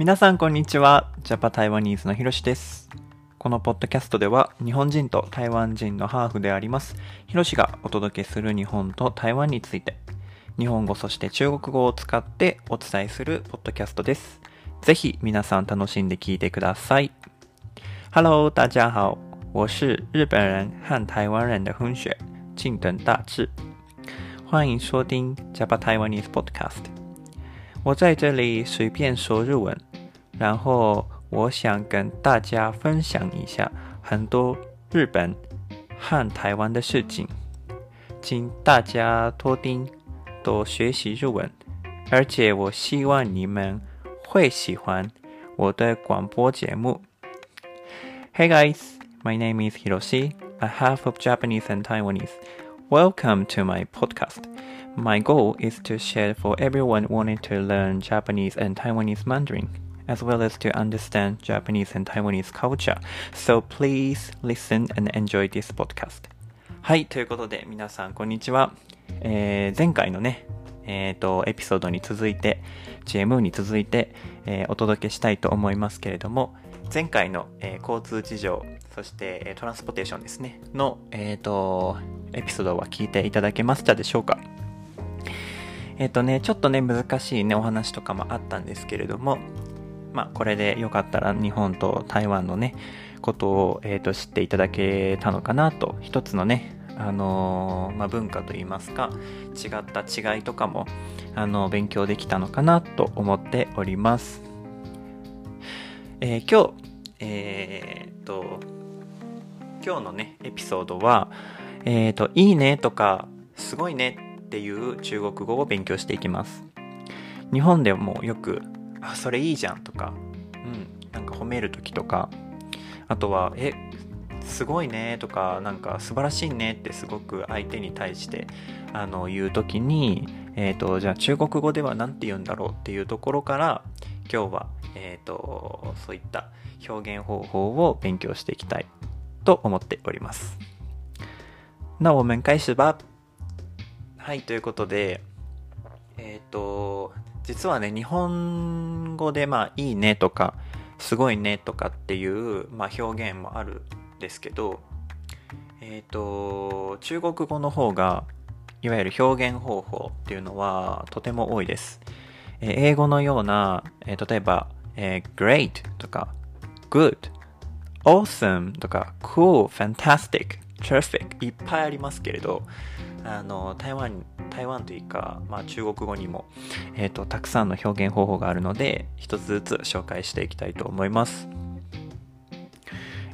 皆さんこんにちは。ジャパ台湾ニーズのひろしです。このポッドキャストでは日本人と台湾人のハーフでありますひろしがお届けする日本と台湾について日本語そして中国語を使ってお伝えするポッドキャストです。ぜひ皆さん楽しんで聞いてください。Hello，大家好，我是日本人和台湾人的混血，近藤大志。欢迎收听 Japa Taiwanese Podcast。我在这里随便说日文，然后我想跟大家分享一下很多日本和台湾的事情，请大家多听，多学习日文，而且我希望你们会喜欢我的广播节目。Hey guys, my name is Hiroshi, a half of Japanese and Taiwanese. Welcome to my podcast. My goal is to share for everyone wanting to learn Japanese and Taiwanese Mandarin, As well as to understand Japanese and Taiwanese culture. So please listen and enjoy this podcast. はい、ということで皆さんこんにちは。えー前回のね、えっ、と、エピソードに続いて、GMO に続いて、えーお届けしたいと思いますけれども、前回の、えー交通事情、そして、えートランスポーテーションですね、の、えっ、と、エピソードは聞いていただけましたでしょうかえっ、とね、ちょっとね、難しいね、お話とかもあったんですけれども、まあ、これでよかったら日本と台湾のね、ことを、えー、と知っていただけたのかなと、一つのね、あのーまあ、文化といいますか、違った違いとかも、あの勉強できたのかなと思っております。えー今日、えー、と、今日のね、エピソードは、えー、と、いいねとか、すごいねっていう中国語を勉強していきます。日本でもよく、あ、それいいじゃんとか、うん、なんか褒めるときとか、あとは、え、すごいねとか、なんか素晴らしいねってすごく相手に対してあの言うときに、えっ、と、じゃあ中国語では何て言うんだろうっていうところから、今日は、えっ、と、そういった表現方法を勉強していきたいと思っております。那我们開始吧。はい、ということで、えっ、と、実はね、日本語で、まあ、いいねとか、すごいねとかっていう、まあ、表現もあるんですけど、えっ、と、中国語の方が、いわゆる表現方法っていうのはとても多いです。えー英語のような、えー例えば、えー great とか good, awesome とか cool, fantastic, terrific いっぱいありますけれど、あの、台湾、台湾というか、まあ中国語にも、えっ、と、たくさんの表現方法があるので、一つずつ紹介していきたいと思います。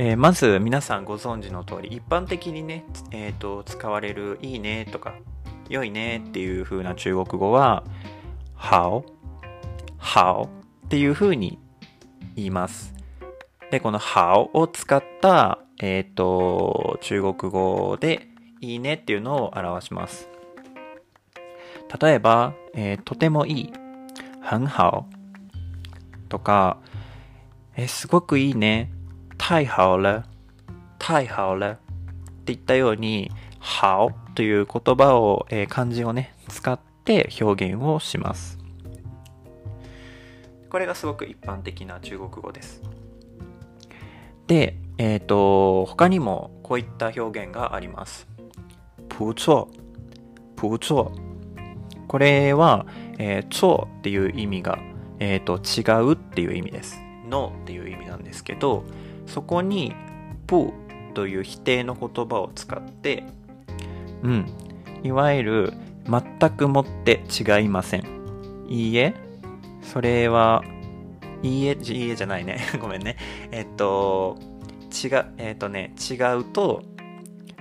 えーまず皆さんご存知の通り一般的にね、えー、と使われる「いいね」とか「良いね」っていう風な中国語は「how」「how」っていう風に言いますでこの「how」を使った、えー、と中国語で「いいね」っていうのを表します例えば、えーとてもいい「很好」とか、えーすごくいいね太好了、太好了っていったように、好という言葉を、えー漢字をね、使って表現をします。これがすごく一般的な中国語です。で、えっ、と、他にもこういった表現があります。不错、不错。これは、えー、错っていう意味が、えっ、と、違うっていう意味です。no っていう意味なんですけど、そこに「不」という否定の言葉を使って、うん、いわゆる全くもって違いません。いいえ、それは、いいえ、いいえじゃないね。ごめんね。えっと、違う、えっとね、違うと、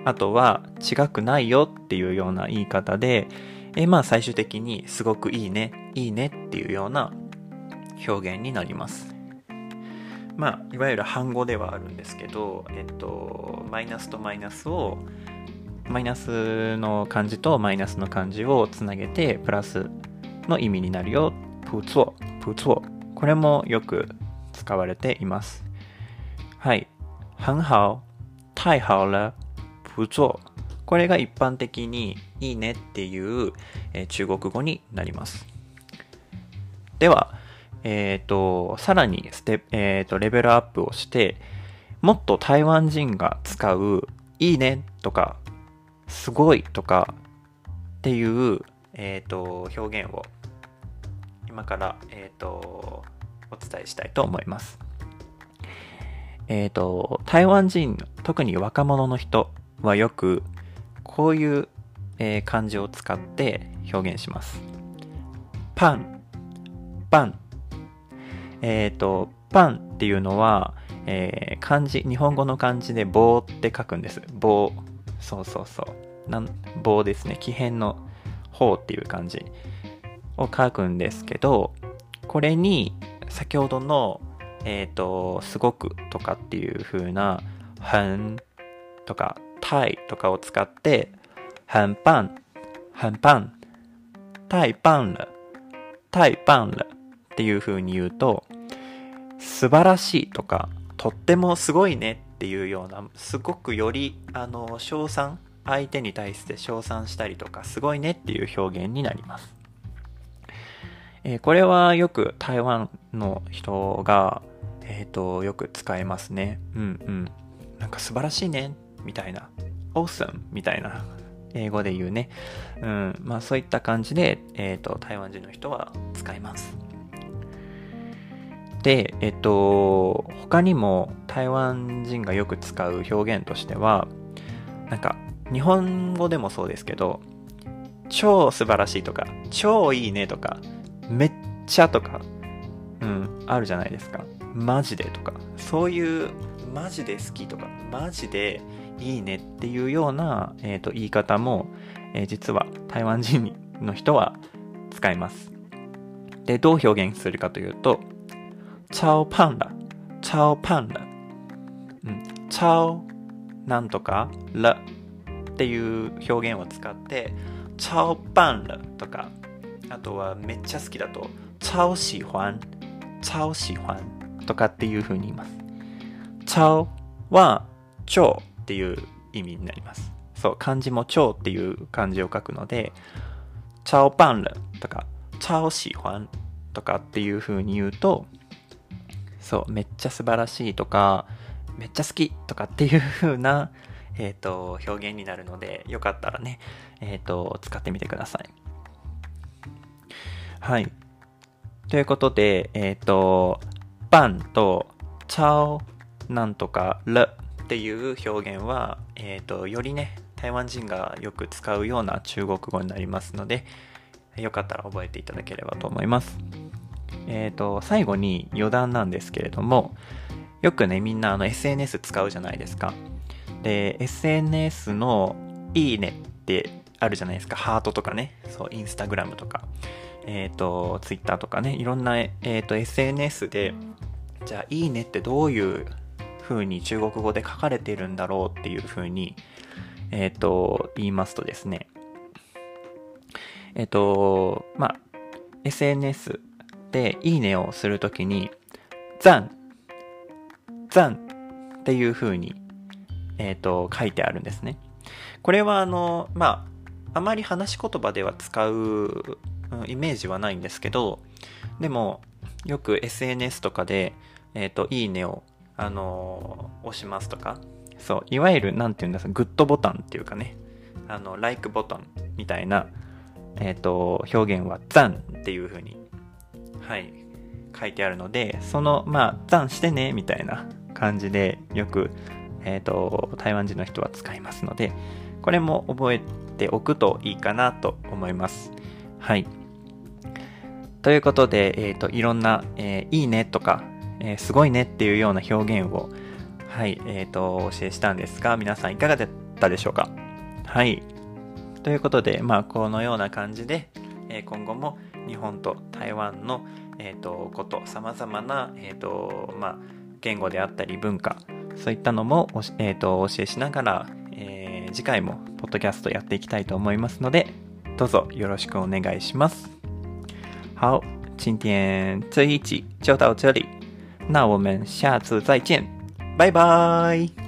あとは違くないよっていうような言い方で、えまあ最終的にすごくいいね、いいねっていうような表現になります。まあ、いわゆる半語ではあるんですけど、えっと、マイナスとマイナスを、マイナスの漢字とマイナスの漢字をつなげて、プラスの意味になるよ。不错、不错。これもよく使われています。はい。很好、太好了、不错。これが一般的にいいねっていう、えー中国語になります。では、えっ、と、さらにステ、えっ、と、レベルアップをして、もっと台湾人が使う、いいねとか、すごいとかっていう、えっ、と、表現を今から、えっ、と、お伝えしたいと思います。えっ、と、台湾人、特に若者の人はよく、こういう、えー、漢字を使って表現します。パン、パン。えっ、ー、と、パンっていうのは、えー、漢字、日本語の漢字で棒って書くんです。棒。そうそうそう。なん棒ですね。木偏の方っていう漢字を書くんですけど、これに先ほどの、えっ、ー、と、すごくとかっていう風な、很とか、タイとかを使って、很棒、很棒、太棒了、太棒了っていう風に言うと、素晴らしいとか、とってもすごいねっていうような、すごくより、あの、称賛、相手に対して称賛したりとか、すごいねっていう表現になります。えー、これはよく台湾の人が、えっ、ー、と、よく使えますね。うんうん。なんか素晴らしいね、みたいな。awesome みたいな。英語で言うね。うん。まあそういった感じで、えっ、ー、と、台湾人の人は使います。で、えっと、他にも台湾人がよく使う表現としては、なんか、日本語でもそうですけど、超素晴らしいとか、超いいねとか、めっちゃとか、うん、あるじゃないですか。マジでとか、そういうマジで好きとか、マジでいいねっていうような、えーと、言い方も、えー、実は台湾人の人は使います。で、どう表現するかというと、超パンラ、超パンラ、うん、超なんとか、ラっていう表現を使って、超パンラとか、あとはめっちゃ好きだと、超喜欢、超喜欢とかっていう風に言います。超は超っていう意味になります。そう、漢字も超っていう漢字を書くので、超パンルとか、超喜欢とかっていう風に言うと、そう、めっちゃ素晴らしいとか、めっちゃ好きとかっていう風な、えっ、ー、と、表現になるので、よかったらね、えっ、ー、と、使ってみてください。はい。ということで、えっ、ー、と、パンと、チャオなんとか、ルっていう表現は、え、ー、と、よりね、台湾人がよく使うような中国語になりますので、よかったら覚えていただければと思います。え、ー、と、最後に余談なんですけれども、よくね、みんなあの SNS 使うじゃないですか。で、SNS のいいねってあるじゃないですか。ハートとかね。そう、インスタグラムとか。えっ、ー、と、ツイッターとかね、いろんな、えーと、SNS で、じゃあ、いいねってどういう風に中国語で書かれているんだろうっていう風に、えっ、ー、と、言いますとですね、えっ、ー、と、まあ、SNS でいいねをするときに、ザン、ザンっていう風に、えっ、ー、と、書いてあるんですね。これはあの、まあ、あまり話し言葉では使うイメージはないんですけど、でも、よく SNS とかで、えっ、ー、と、いいねを、あのー、押しますとか、そう、いわゆる、なんていうんですか、グッドボタンっていうかね、あの、like ボタンみたいな、えっ、ー、と、表現は、ザンっていう風に、はい、書いてあるので、その、まあ、ザンしてね、みたいな感じで、よく、えっ、と、台湾人の人は使いますので、これも覚えておくといいかなと思います。はい。ということで、えっ、ー、と、いろんな、えー、いいねとか、えー、すごいねっていうような表現を、はい、えっ、と、お教えしたんですが、皆さんいかがだったでしょうか？はい。ということで、まあ、このような感じで、え今後も日本と台湾の、えっ、と、こと、様々な、えっ、と、まあ、言語であったり文化、そういったのもお,、えーと、お教えしながら、えー、次回もポッドキャストやっていきたいと思いますので、どうぞよろしくお願いします。好，今天这一集就到这里，那我们下次再见，拜拜。